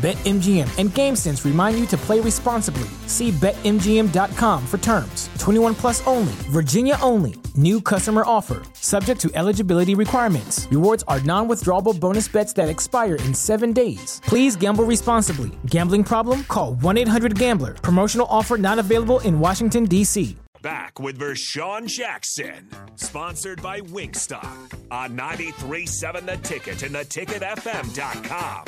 BetMGM and GameSense remind you to play responsibly. See BetMGM.com for terms. 21 plus only, Virginia only. New customer offer, subject to eligibility requirements. Rewards are non withdrawable bonus bets that expire in seven days. Please gamble responsibly. Gambling problem? Call 1 800 Gambler. Promotional offer not available in Washington, D.C. Back with Vershawn Jackson, sponsored by Wingstop on 93.7 The Ticket and theticketfm.com.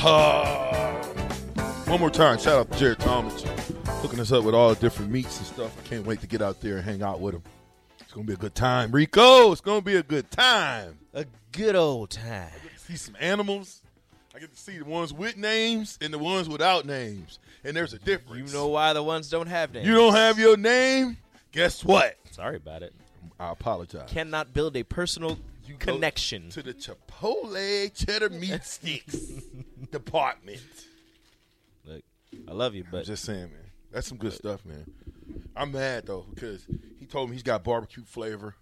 Uh, one more time, shout out to Jared Thomas hooking us up with all the different meats and stuff. I can't wait to get out there and hang out with him. It's gonna be a good time, Rico. It's gonna be a good time. A good old time. I get to see some animals. I get to see the ones with names and the ones without names, and there's a difference. You know why the ones don't have names? You don't have your name. Guess what? Sorry about it. I apologize. Cannot build a personal You connection. to the Chipotle cheddar meat sticks department. Look, I love you, I'm but just saying, man. That's some good stuff, man. I'm mad though because he told me he's got barbecue flavor.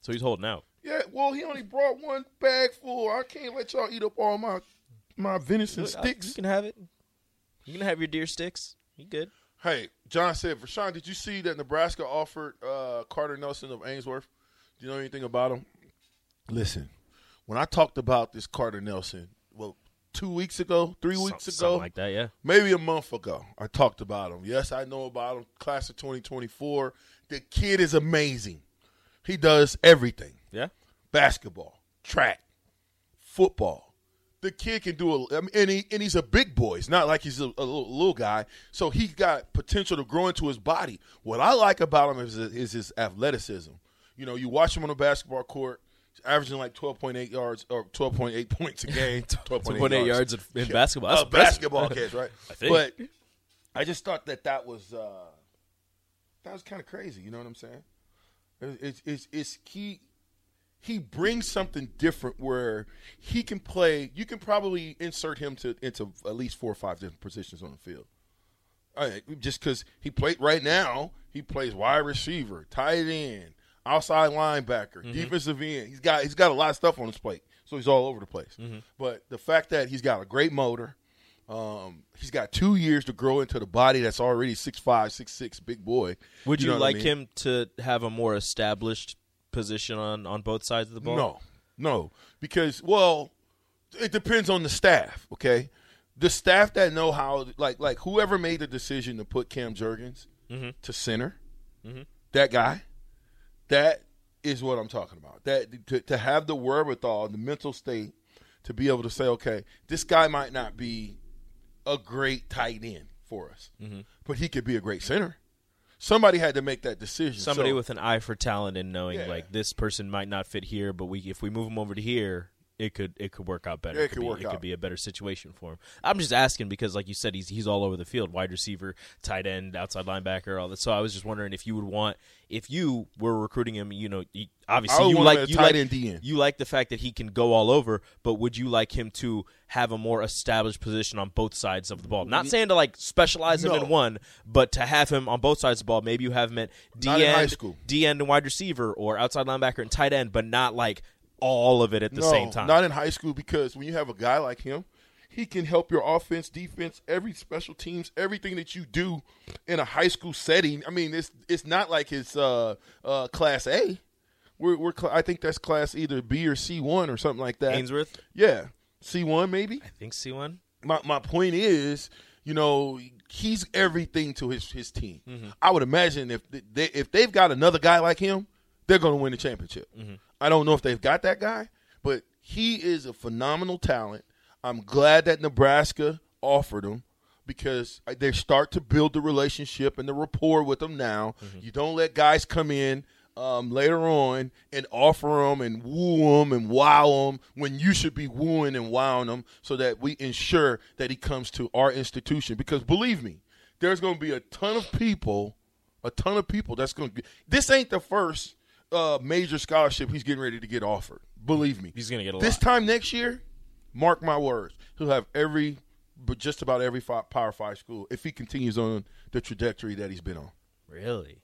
so he's holding out. Yeah, well, he only brought one bag full. I can't let y'all eat up all my my venison Look, I- sticks. You can have it. You can have your deer sticks. You good? Hey, John said, Rashawn, did you see that Nebraska offered uh, Carter Nelson of Ainsworth? Do you know anything about him? Listen, when I talked about this Carter Nelson, well, two weeks ago, three weeks Some- ago, something like that. Yeah. maybe a month ago, I talked about him. Yes, I know about him. Class of 2024. The kid is amazing. He does everything Yeah. basketball, track, football. The kid can do a, I mean, and, he, and he's a big boy. It's not like he's a, a little, little guy. So he's got potential to grow into his body. What I like about him is, is his athleticism. You know, you watch him on the basketball court, he's averaging like 12.8 yards or 12.8 points a game. 12.8 yards in- in basketball. That's Uh, basketball catch, right? I think. But I just thought that that was uh, that was kind of crazy. You know what I'm saying? It's it's it's he he brings something different where he can play. You can probably insert him to into at least four or five different positions on the field. Right, just because he played right now, he plays wide receiver, tight end, outside linebacker, mm-hmm. defensive end. He's got he's got a lot of stuff on his plate, so he's all over the place. Mm-hmm. But the fact that he's got a great motor, um, he's got two years to grow into the body that's already six five, six six, big boy. Would you, know what I like mean? him to have a more established position on on both sides of the ball? No, no, because well, it depends on the staff. Okay, the staff that know how, like, like whoever made the decision to put Cam Jurgens mm-hmm. to center, that guy, that is what I'm talking about. That to, to have the wherewithal, the mental state, to be able to say, okay, this guy might not be a great tight end for us, mm-hmm. but he could be a great center. Somebody had to make that decision. Somebody So- with an eye for talent and knowing Yeah. like this person might not fit here, but we if we move him over to here, it could it could work out better. Yeah, it could be, work It out. could be a better situation for him. I'm just asking because, like you said, he's he's all over the field: wide receiver, tight end, outside linebacker, all that. So I was just wondering if you would want if you were recruiting him. You know, you, obviously you like you tight like you like the fact that he can go all over, but would you like him to have a more established position on both sides of the ball? Not saying to like specialize him No. in one, but to have him on both sides of the ball. Maybe you have him at D Not in high end. D end and wide receiver, or outside linebacker and tight end, but not like all of it at the no, same time. Not in high school because when you have a guy like him, he can help your offense, defense, every special teams, everything that you do in a high school setting. I mean, it's it's not like his uh, uh, class A. We're, we're cl- I think that's class either B or C one or something like that. Ainsworth. Yeah. C one maybe. I think C one. My my point is, you know, he's everything to his his team. Mm-hmm. I would imagine if they if they've got another guy like him, they're going to win the championship. Mm-hmm. I don't know if they've got that guy, but he is a phenomenal talent. I'm glad that Nebraska offered him because they start to build the relationship and the rapport with him now. You don't let guys come in um, later on and offer them and woo them and wow them when you should be wooing and wowing them so that we ensure that he comes to our institution. Because believe me, there's going to be a ton of people, a ton of people that's going to. This ain't the first uh, major scholarship he's getting ready to get offered. Believe me, He's gonna get a this lot. time next year. Mark my words, he'll have every, but just about every fi- Power Five school if he continues on the trajectory that he's been on. Really?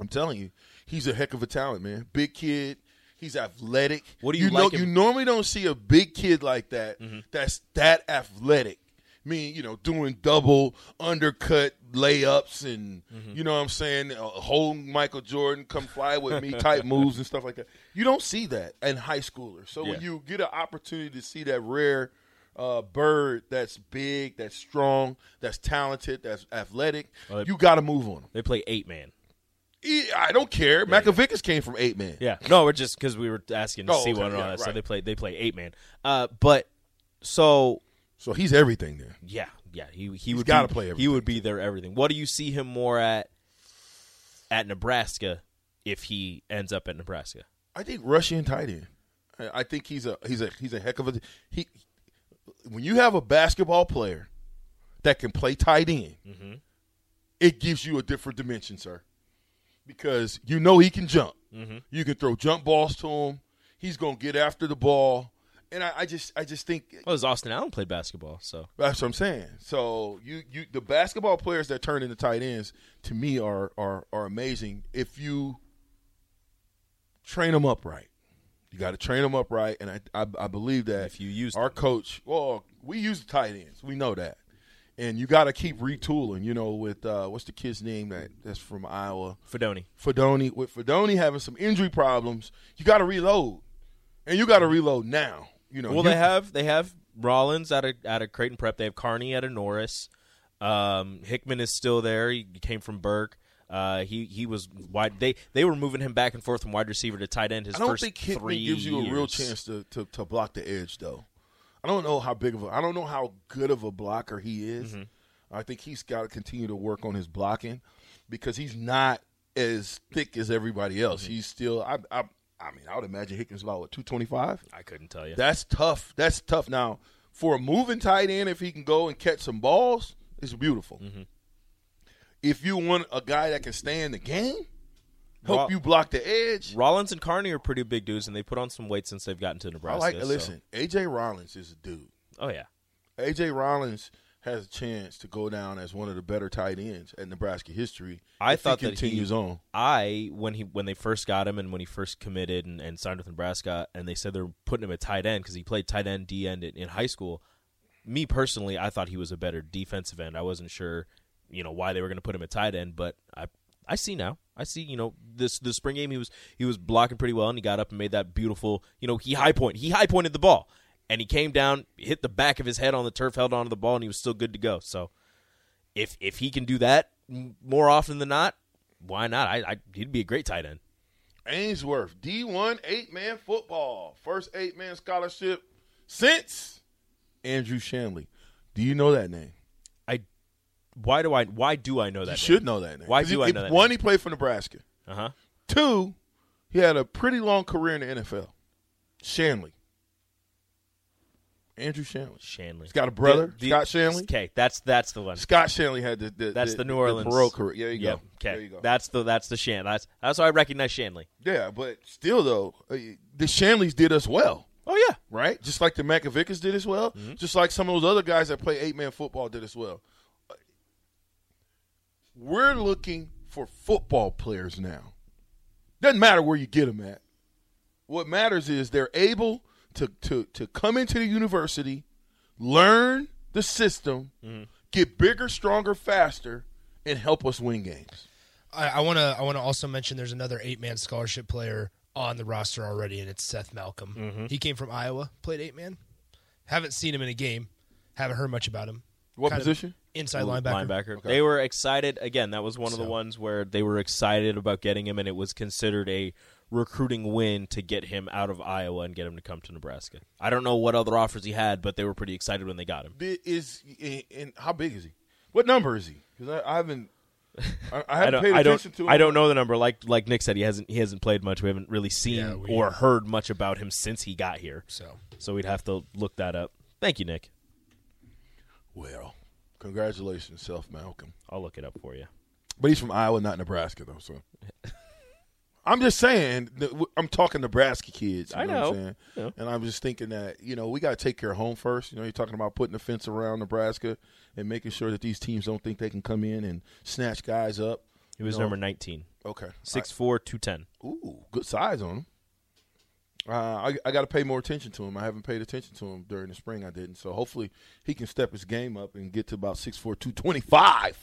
I'm telling you, he's a heck of a talent, man. Big kid. He's athletic. What do you know? like him- You normally don't see a big kid like that. That's that athletic. Mean, you know, doing double undercut layups and you know what I'm saying, uh, holding Michael Jordan, come fly with me type moves and stuff like that. You don't see that in high schoolers. So when you get an opportunity to see that rare uh, bird that's big, that's strong, that's talented, that's athletic, Well, you got to move on him. They play eight man. I don't care. Makovickas came from eight man. Yeah. No, we're just because we were asking to Oh, see okay, one and all yeah, that. So they play they play eight man. Uh, but so So he's everything there. yeah, yeah, he he would gotta be, play He everything. would be their everything. What do you see him more at at Nebraska if he ends up at Nebraska? I think Russian tight end. I I think he's a he's a he's a heck of a he. When you have a basketball player that can play tight end, Mm-hmm. it gives you a different dimension, sir. Because you know he can jump. Mm-hmm. You can throw jump balls to him. He's gonna get after the ball, and I, I just I just think Well, as Austin Allen played basketball, so That's what I'm saying. So you you the basketball players that turn into tight ends to me are are are amazing if you train them up right. You got to train them up right, and I, I I believe that If you use our them. coach, well, we use the tight ends, we know that, and you got to keep retooling. You know, with uh, what's the kid's name that that's from Iowa, Fidone. Fidone. With Fidone having some injury problems, you got to reload, and you got to reload now. You know, Well, you- they have they have Rollins out of at a Creighton Prep. They have Carnie out of Norris. Um, Hickman is still there. He came from Burke. Uh, he he was wide. They they were moving him back and forth from wide receiver to tight end. His I don't first think Hickman three gives you a real chance to, to, to block the edge, though. I don't know how big of a, I don't know how good of a blocker he is. Mm-hmm. I think he's got to continue to work on his blocking because he's not as thick as everybody else. Mm-hmm. He's still, I, I, I mean, I would imagine what two twenty five. I couldn't tell you. That's tough. That's tough. Now for a moving tight end, if he can go and catch some balls, it's beautiful. Mm-hmm. If you want a guy that can stay in the game, help you block the edge. Rollins and Carnie are pretty big dudes, and they put on some weight since they've gotten to I Nebraska. like. so- Listen, AJ Rollins is a dude. Oh yeah. AJ Rollins has a chance to go down as one of the better tight ends at Nebraska history. I thought he that he- continues on. I when he when they first got him and when he first committed and, and signed with Nebraska and they said they were putting him at tight end because he played tight end D end in, in high school. Me personally, I thought he was a better defensive end. I wasn't sure, you know, why they were going to put him at tight end, but I I see now. I see, you know, this the spring game he was he was blocking pretty well and he got up and made that beautiful, you know, he high point. He high pointed the ball and he came down, hit the back of his head on the turf, held onto the ball and he was still good to go. So if if he can do that more often than not, why not? I, I he'd be a great tight end. Ainsworth, D1 eight man football. First eight man scholarship since Andrew Shanle. Do you know that name? I why do I why do I know that? Name? You should know that name. Why do he- I know that One, name? he played for Nebraska. Uh huh. Two, he had a pretty long career in the NFL. Shanle. Andrew Shanle. Shanle. He's got a brother, The- the- Scott Shanle. Okay, that's that's the one. Scott Shanle had the, the That's the, New Orleans parole career. There you Yep, go. Okay, There you go. that's the that's the Shan. That's that's why I recognize Shanle. Yeah, but still though, uh, the Shanles did us well, Oh yeah. right? Just like the Makovickas did as well. Mm-hmm. Just like some of those other guys that play eight man football did as well. We're looking for football players now. Doesn't matter where you get them at. What matters is they're able to to to come into the university, learn the system, Mm-hmm. get bigger, stronger, faster, and help us win games. I want to I want to also mention there's another eight man scholarship player on the roster already, and it's Seth Malcom. Mm-hmm. He came from Iowa, played eight man, Haven't seen him in a game. Haven't heard much about him. What Kind of position? Inside linebacker. linebacker. They were excited. Again, that was one of the ones where they were excited about getting him, and it was considered a recruiting win to get him out of Iowa and get him to come to Nebraska. I don't know what other offers he had, but they were pretty excited when they got him. Is and how big is he? What number is he? Because I, I haven't, I, I I haven't don't. paid I attention don't. to him. I don't know the number. Like like Nick said, he hasn't. He hasn't played much. We haven't really seen Yeah, we- or heard much about him since he got here. So So we'd have to look that up. Thank you, Nick. Well, congratulations, Seth Malcom. I'll look it up for you. But he's from Iowa, not Nebraska, though. So I'm just saying. I'm talking Nebraska kids. You I know, know. What I'm saying? Yeah. And I'm just thinking that you know we got to take care of home first. You know, you're talking about putting a fence around Nebraska and making sure that these teams don't think they can come in and snatch guys up. He was No. number nineteen. Okay, Six four two ten. Ooh, good size on him. Uh, I, I got to pay more attention to him. I haven't paid attention to him during the spring. I didn't. So hopefully he can step his game up and get to about 6'4", 225.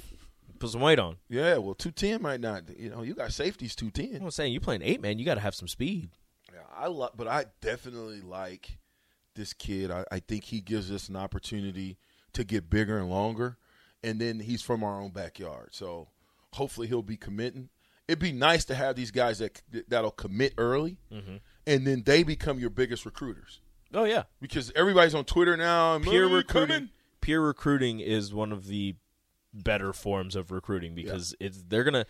Put some weight on. Yeah, well, 210 might not. You know, you got safeties 210. I'm saying you're playing eight man. You got to have some speed. Yeah, I lo- but I definitely like this kid. I, I think he gives us an opportunity to get bigger and longer. And then he's from our own backyard. So hopefully he'll be committing. It'd be nice to have these guys that that'll commit early, and then they become your biggest recruiters. Oh yeah. because everybody's on Twitter now. and, peer "Oh, recruiting coming?" peer recruiting is one of the better forms of recruiting because it's they're gonna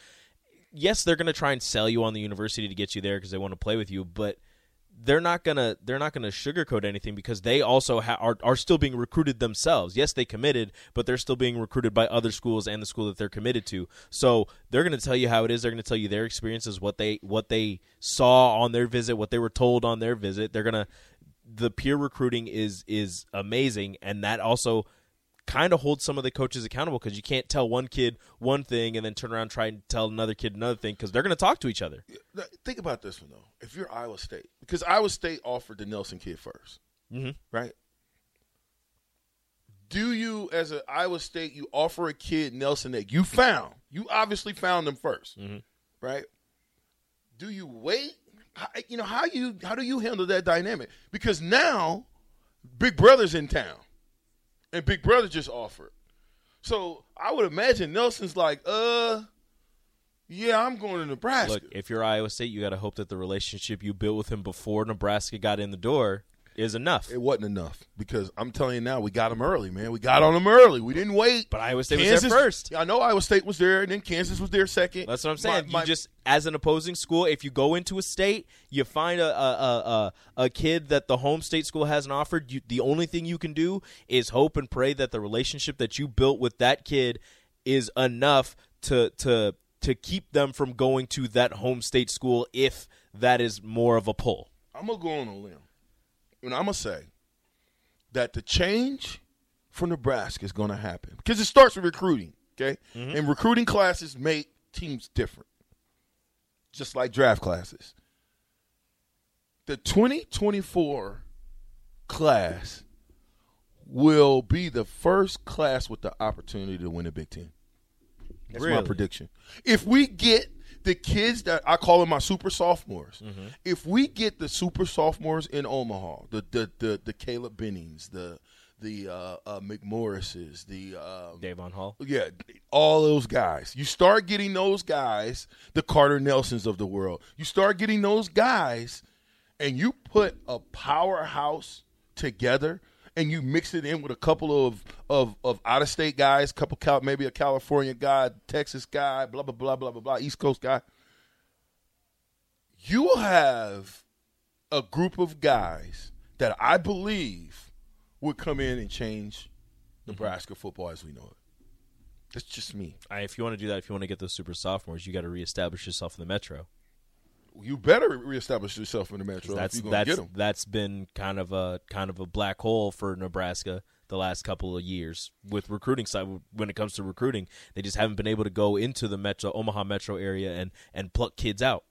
yes they're gonna try and sell you on the university to get you there because they want to play with you but they're not gonna they're not gonna sugarcoat anything because they also ha- are are still being recruited themselves. Yes, they committed, but they're still being recruited by other schools and the school that they're committed to. So they're gonna tell you how it is. They're gonna tell you their experiences, what they what they saw on their visit, what they were told on their visit. They're gonna the peer recruiting is is amazing, and that also kind of holds some of the coaches accountable because you can't tell one kid one thing and then turn around and try and tell another kid another thing because they're going to talk to each other. Think about this one though. If you're Iowa State, because Iowa State offered the Nelson kid 1st Mhm. right? Do you, as an Iowa State, you offer a kid Nelson that you found? You obviously found them 1st right? Do you wait? You know how you how do you handle that dynamic? Because now, Big Brother's in town, and Big Brother just offered. So I would imagine Nelson's like, uh, yeah, I'm going to Nebraska. Look, if you're Iowa State, you got to hope that the relationship you built with him before Nebraska got in the door is enough. It wasn't enough because I'm telling you now, we got them early, man. We got on them early. We didn't wait. But Iowa State was there first. I know Iowa State was there, and then Kansas was there second. That's what I'm saying. My- my- you just, as an opposing school, if you go into a state, you find a a, a, a, a kid that the home state school hasn't offered. You, the only thing you can do is hope and pray that the relationship that you built with that kid is enough to to to keep them from going to that home state school if that is more of a pull. I'm gonna go on a limb, and I'm gonna say that the change for Nebraska is gonna happen because it starts with recruiting. Okay, mm-hmm. and recruiting classes make teams different, just like draft classes. The 2024 class will be the first class with the opportunity to win a Big Ten. That's my prediction. If we get the kids that I call them my super sophomores, Mm-hmm. if we get the super sophomores in Omaha, the the the, the Caleb Bennings, the the uh, uh, McMorrises, the um, Davon Hall. yeah, all those guys. You start getting those guys, the Carter Nelsons of the world. You start getting those guys, and you put a powerhouse together, and you mix it in with a couple of of, of out of state guys, couple Cal, maybe a California guy, Texas guy, blah blah blah blah blah blah, East Coast guy. You will have a group of guys that I believe would come in and change mm-hmm. Nebraska football as we know it. That's just me. I, if you want to do that, if you want to get those super sophomores, you got to reestablish yourself in the metro. You better reestablish yourself in the metro if that's that's get them. that's been kind of a kind of a black hole for Nebraska the last couple of years with recruiting side when it comes to recruiting they just haven't been able to go into the metro Omaha metro area and and pluck kids out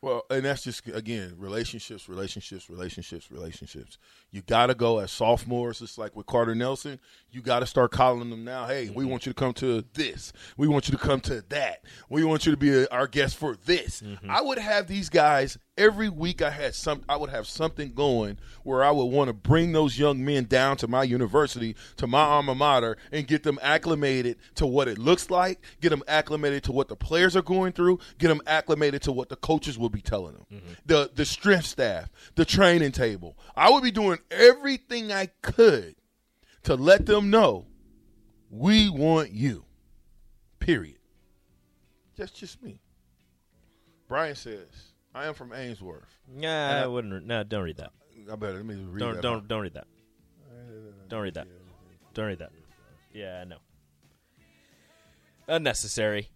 Well, and that's just again relationships, relationships, relationships, relationships. You got to go as sophomores, just like with Carter Nelson. You got to start calling them now. Hey, we mm-hmm. want you to come to this. We want you to come to that. We want you to be a, our guest for this. Mm-hmm. I would have these guys every week. I had some. I would have something going where I would want to bring those young men down to my university, to my alma mater, and get them acclimated to what it looks like. Get them acclimated to what the players are going through. Get them acclimated to what the coaches will be telling them. Mm-hmm. The the strength staff, the training table. I would be doing everything I could to let them know we want you. Period. That's just me. Brian says, I am from Ainsworth. Yeah, I wouldn't. No, don't read that. I better let me read Don't that. don't don't read that. Don't read that. Don't read that. Yeah, no. Unnecessary.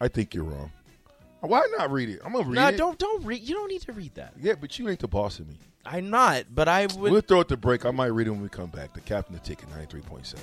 I think you're wrong. Why not read it? I'm gonna read it. No, it. don't don't read. You don't need to read that. Yeah, but you ain't the boss of me. I'm not, but I would. We'll throw it to break. I might read it when we come back. The captain of ticket, 93.7.